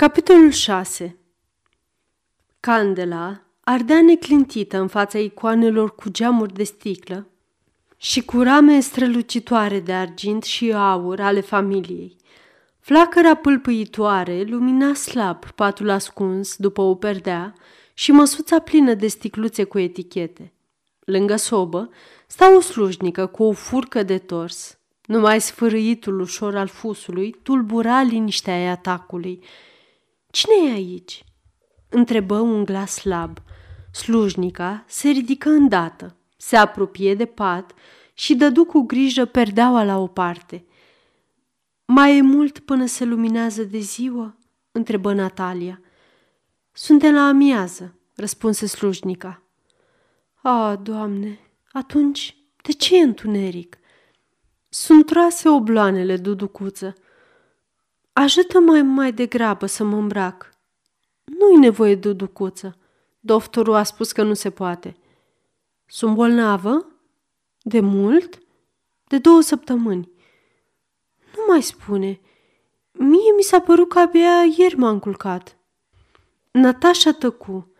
Capitolul 6 Candela ardea neclintită în fața icoanelor cu geamuri de sticlă și cu rame strălucitoare de argint și aur ale familiei. Flacăra pâlpâitoare lumina slab patul ascuns după o perdea și măsuța plină de sticluțe cu etichete. Lângă sobă sta o slujnică cu o furcă de tors. Numai sfârâitul ușor al fusului tulbura liniștea atacului. Cine e aici?" întrebă un glas slab. Slujnica se ridică îndată, se apropie de pat și dădu cu grijă perdeaua la o parte. Mai e mult până se luminează de ziua?" întrebă Natalia. Suntem la amiază," răspunse slujnica. A, Doamne, atunci de ce e întuneric? Sunt trase obloanele, duducuță. Ajută mai mai degrabă să mă îmbrac. Nu-i nevoie de duducuță. Doctorul a spus că nu se poate. Sunt bolnavă? De mult? De două săptămâni. Nu mai spune. Mie mi s-a părut că abia ieri m-am culcat. Natasha tăcu.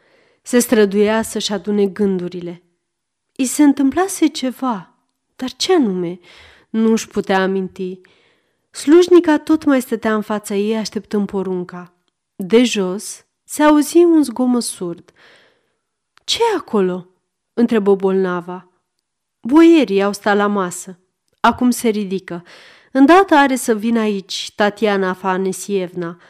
Se străduia să-și adune gândurile. I se întâmplase ceva, dar ce anume? Nu își putea aminti. Slujnica tot mai stătea în fața ei așteptând porunca. De jos se auzi un zgomot surd. ce acolo?" întrebă bolnava. Boierii au stat la masă. Acum se ridică. Îndată are să vină aici Tatiana Afanesievna.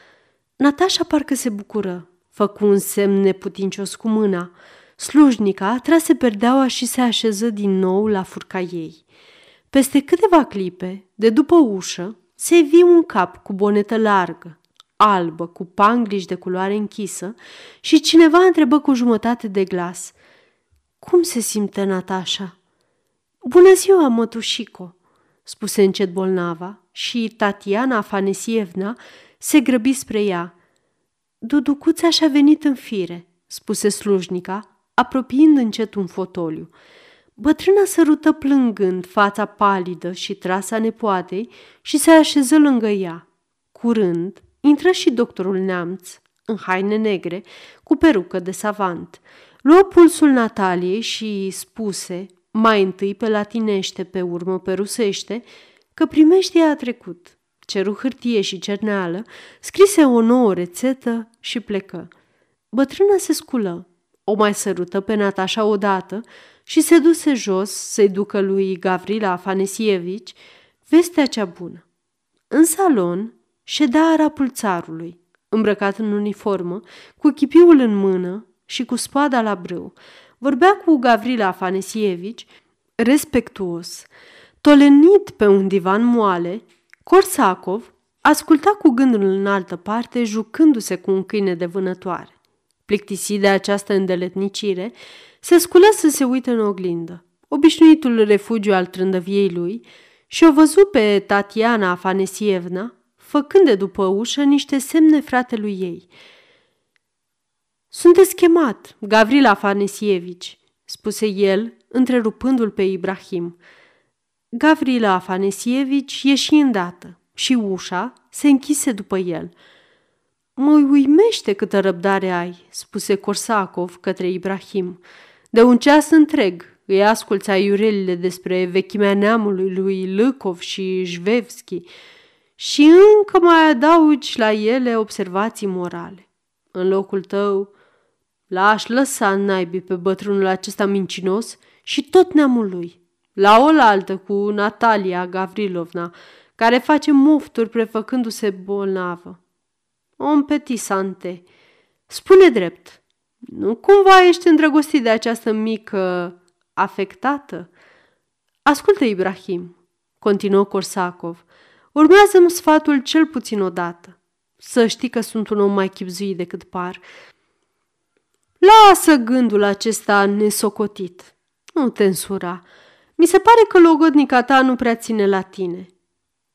Natasha parcă se bucură. Făcu un semn neputincios cu mâna. Slujnica trase perdeaua și se așeză din nou la furca ei. Peste câteva clipe, de după ușă, se vi un cap cu bonetă largă, albă, cu panglici de culoare închisă și cineva întrebă cu jumătate de glas. Cum se simte Natasha? Bună ziua, mătușico, spuse încet bolnava și Tatiana Afanesievna se grăbi spre ea. Duducuțaș și-a venit în fire, spuse slujnica, apropiind încet un fotoliu. Bătrâna sărută plângând fața palidă și trasă a nepoatei și se așeză lângă ea. Curând, intră și doctorul neamț, în haine negre, cu perucă de savant. Luă pulsul Nataliei și spuse, mai întâi pe latinește, pe urmă pe rusește, că primeștia a trecut. Ceru hârtie și cerneală, scrise o nouă rețetă și plecă. Bătrâna se sculă, o mai sărută pe Natasha odată și se duse jos să-i ducă lui Gavrila Afanesievici vestea cea bună. În salon ședea arapul țarului, îmbrăcat în uniformă, cu chipiul în mână și cu spada la brâu. Vorbea cu Gavrila Afanesievici, respectuos. Tolenit pe un divan moale, Korsakov asculta cu gândul în altă parte, jucându-se cu un câine de vânătoare. Plictisit de această îndeletnicire, se sculă să se uite în oglindă, obișnuitul refugiu al trândăviei lui, și o văzut pe Tatiana Afanesievna, făcând de după ușă niște semne fratelui ei. Sunteți chemat, Gavril Afanesievici, spuse el, întrerupându-l pe Ibrahim. Gavrila Afanesievici ieși îndată și ușa se închise după el – Mă uimește câtă răbdare ai, spuse Korsakov către Ibrahim. De un ceas întreg îi asculți aiurelile despre vechimea neamului lui Lăcov și Jvevski și încă mai adaugi la ele observații morale. În locul tău, l-aș lăsa naibii pe bătrânul acesta mincinos și tot neamul lui, la oaltă cu Natalia Gavrilovna, care face mofturi prefăcându-se bolnavă. Om petit sante, spune drept, nu cumva ești îndrăgostit de această mică afectată? Ascultă, Ibrahim, continuă Korsakov, urmează-mi sfatul cel puțin odată. Să știi că sunt un om mai chipzuit decât par. Lasă gândul acesta nesocotit. Nu te însura. Mi se pare că logodnica ta nu prea ține la tine.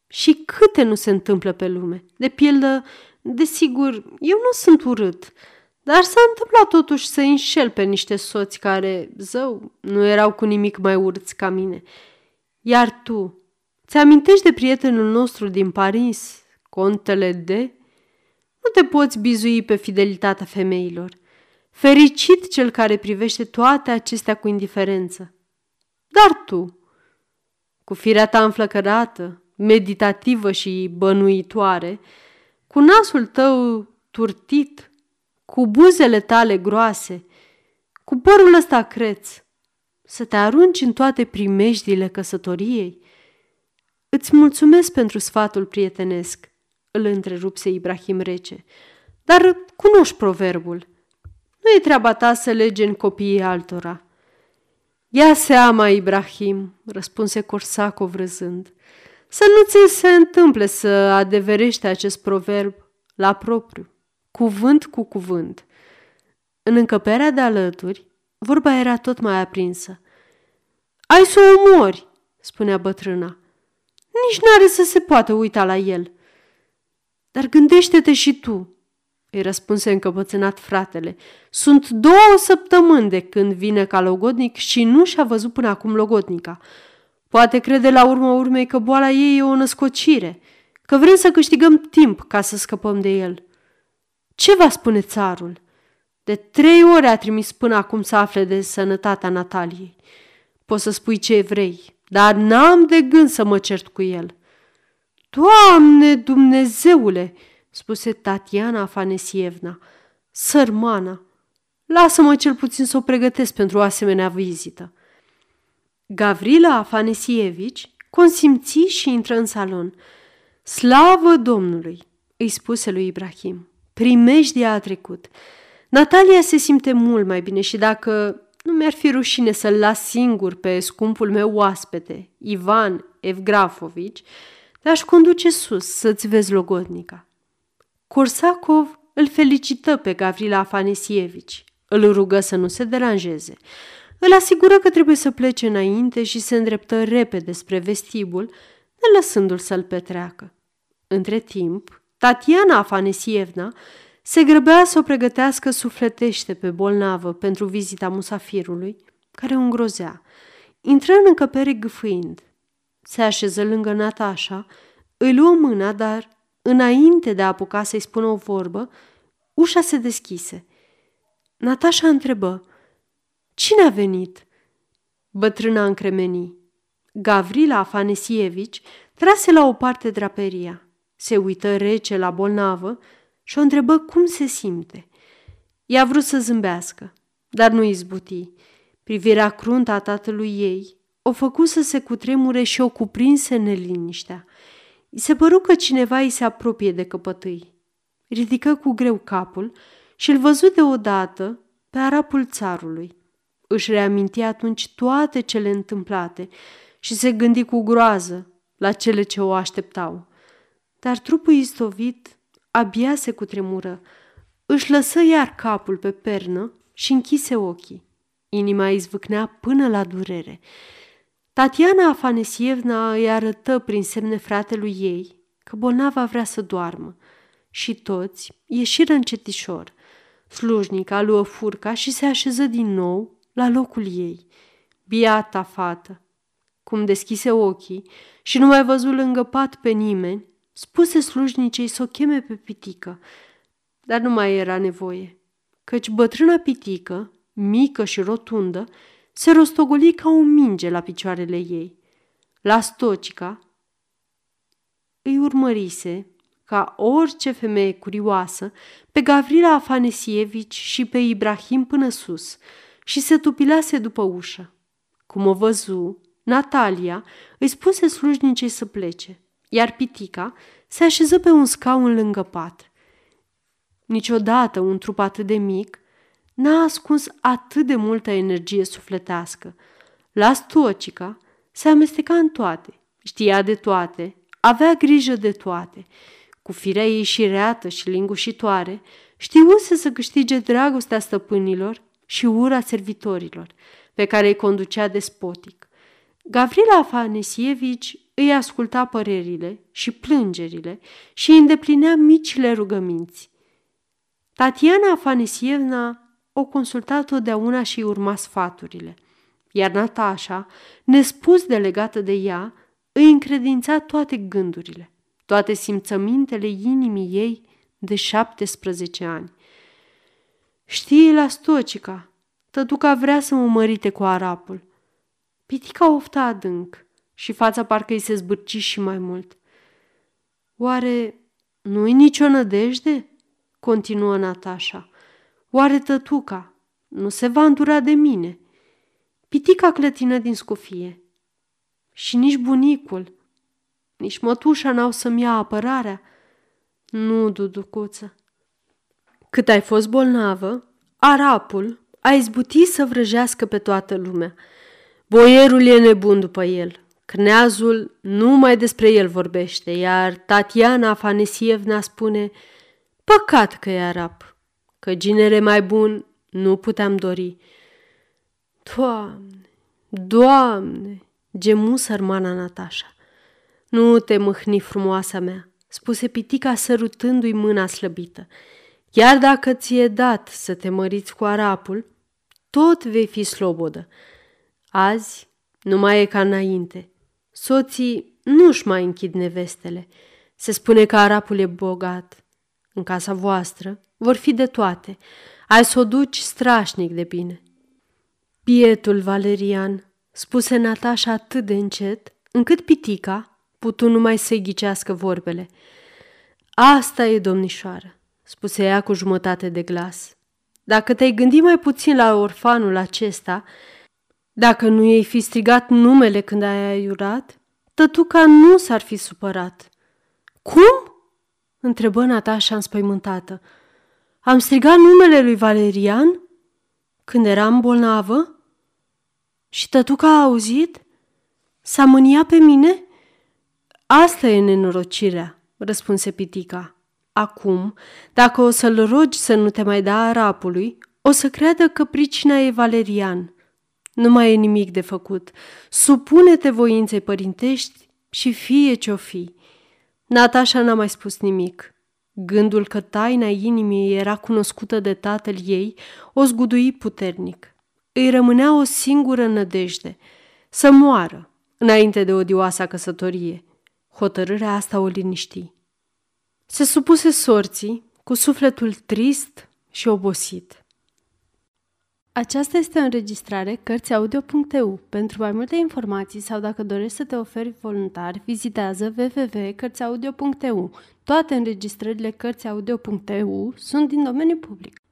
Și câte nu se întâmplă pe lume. De pildă, Desigur, eu nu sunt urât, dar s-a întâmplat totuși să înșel pe niște soți care, zău, nu erau cu nimic mai urâți ca mine. Iar tu, ți-amintești de prietenul nostru din Paris, contele de? Nu te poți bizui pe fidelitatea femeilor. Fericit cel care privește toate acestea cu indiferență. Dar tu, cu firea ta înflăcărată, meditativă și bănuitoare, cu nasul tău turtit, cu buzele tale groase, cu părul ăsta creț, să te arunci în toate primejdile căsătoriei? Îți mulțumesc pentru sfatul prietenesc, îl întrerupse Ibrahim rece, dar cunoști proverbul. Nu e treaba ta să lege în copiii altora. Ia seama, Ibrahim, răspunse Corsacov râzând, să nu ți se întâmple să adeverești acest proverb la propriu, cuvânt cu cuvânt. În încăperea de alături, vorba era tot mai aprinsă. Ai să o omori, spunea bătrâna. Nici n-are să se poată uita la el. Dar gândește-te și tu, îi răspunse încăpățânat fratele. Sunt două săptămâni de când vine ca logodnic și nu și-a văzut până acum logodnica. Poate crede la urmă urmei că boala ei e o născocire, că vrem să câștigăm timp ca să scăpăm de el. Ce va spune țarul? De trei ore a trimis până acum să afle de sănătatea Nataliei. Poți să spui ce vrei, dar n-am de gând să mă cert cu el. Doamne Dumnezeule, spuse Tatiana Afanesievna, sărmana, lasă-mă cel puțin să o pregătesc pentru o asemenea vizită. Gavrila Afanesievici consimți și intră în salon. Slavă Domnului, îi spuse lui Ibrahim. Primejdia a trecut. Natalia se simte mult mai bine și dacă nu mi-ar fi rușine să-l las singur pe scumpul meu oaspete, Ivan Evgrafovici, te-aș conduce sus să-ți vezi logodnica. Korsakov îl felicită pe Gavrila Afanesievici, îl rugă să nu se deranjeze, îl asigură că trebuie să plece înainte și se îndreptă repede spre vestibul, ne lăsându-l să-l petreacă. Între timp, Tatiana Afanesievna se grăbea să o pregătească sufletește pe bolnavă pentru vizita musafirului, care o îngrozea. Intră în încăpere gâfâind. Se așeză lângă Natasha, îi luă mâna, dar, înainte de a apuca să-i spună o vorbă, ușa se deschise. Natasha întrebă, Cine a venit?" Bătrâna încremeni. Gavrila Afanesievici trase la o parte draperia. Se uită rece la bolnavă și o întrebă cum se simte. Ea vrut să zâmbească, dar nu izbuti. Privirea cruntă a tatălui ei o făcu să se cutremure și o cuprinse neliniștea. I se păru că cineva îi se apropie de căpătâi. Ridică cu greu capul și îl văzut deodată pe arapul țarului. Își reaminti atunci toate cele întâmplate și se gândi cu groază la cele ce o așteptau. Dar trupul istovit abia se cutremură. Își lăsă iar capul pe pernă și închise ochii. Inima izvâcnea până la durere. Tatiana Afanesievna îi arătă prin semne fratelui ei că bolnava vrea să doarmă și toți ieșiră încetișor. Slujnica luă furca și se așeză din nou la locul ei. Biata fată! Cum deschise ochii și nu mai văzut lângă pat pe nimeni, spuse slujnicei să o cheme pe pitică, dar nu mai era nevoie, căci bătrâna pitică, mică și rotundă, se rostogoli ca o minge la picioarele ei. La stocica îi urmărise, ca orice femeie curioasă, pe Gavrila Afanesievici și pe Ibrahim până sus și se tupilase după ușă. Cum o văzu, Natalia îi spuse slujnicei să plece iar pitica se așeză pe un scaun lângă pat. Niciodată un trup atât de mic n-a ascuns atât de multă energie sufletească. La Stocica se amesteca în toate, știa de toate, avea grijă de toate. Cu firea ei și reată și lingușitoare, știuse să câștige dragostea stăpânilor și ura servitorilor, pe care îi conducea despotic. Gavrila Afanesievici îi asculta părerile și plângerile și îndeplinea micile rugăminți. Tatiana Afanesievna o consulta totdeauna și urma sfaturile, iar Natasha, nespus de legată de ea, îi încredința toate gândurile, toate simțămintele inimii ei de 17 ani. Știi la Stocica, tătuca vrea să mă mărite cu arapul. Pitica ofta adânc și fața parcă îi se zbârci și mai mult. Oare nu-i nicio nădejde? Continuă Natasha. Oare tătuca nu se va îndura de mine? Pitica clătină din scufie. Și nici bunicul, nici mătușa n-au să-mi ia apărarea. Nu, duducuță. Cât ai fost bolnavă, arapul a izbutit să vrăjească pe toată lumea. Boierul e nebun după el. Cneazul numai despre el vorbește, iar Tatiana Afanesievna spune Păcat că e arap, că ginere mai bun nu puteam dori. Doamne, Doamne, gemu sărmana Natasha. Nu te mâhni, frumoasa mea, spuse pitica sărutându-i mâna slăbită. Chiar dacă ți-e dat să te măriți cu arapul, tot vei fi slobodă. Azi nu mai e ca înainte. Soții nu-și mai închid nevestele. Se spune că arapul e bogat. În casa voastră vor fi de toate. Ai să o duci strașnic de bine. Pietul Valerian, spuse Natasha atât de încet, încât pitica putu numai să-i ghicească vorbele. Asta e, domnișoară, spuse ea cu jumătate de glas. Dacă te-ai gândit mai puțin la orfanul acesta, dacă nu i-ai fi strigat numele când ai aiurat, tătuca nu s-ar fi supărat. Cum? întrebă Natasha înspăimântată. Am strigat numele lui Valerian? Când eram bolnavă? Și tătuca a auzit? S-a mânia pe mine? Asta e nenorocirea, răspunse pitica. Acum, dacă o să-l rogi să nu te mai da arapului, o să creadă că pricina e Valerian. Nu mai e nimic de făcut. Supune-te voinței părintești și fie ce-o fi. Natasha n-a mai spus nimic. Gândul că taina inimii era cunoscută de tatăl ei o zgudui puternic. Îi rămânea o singură nădejde, să moară înainte de odioasa căsătorie. Hotărârea asta o liniști. Se supuse sorții cu sufletul trist și obosit. Aceasta este o înregistrare Cărțiaudio.eu. Pentru mai multe informații sau dacă dorești să te oferi voluntar, vizitează www.cărțiaudio.eu. Toate înregistrările Cărțiaudio.eu sunt din domeniu public.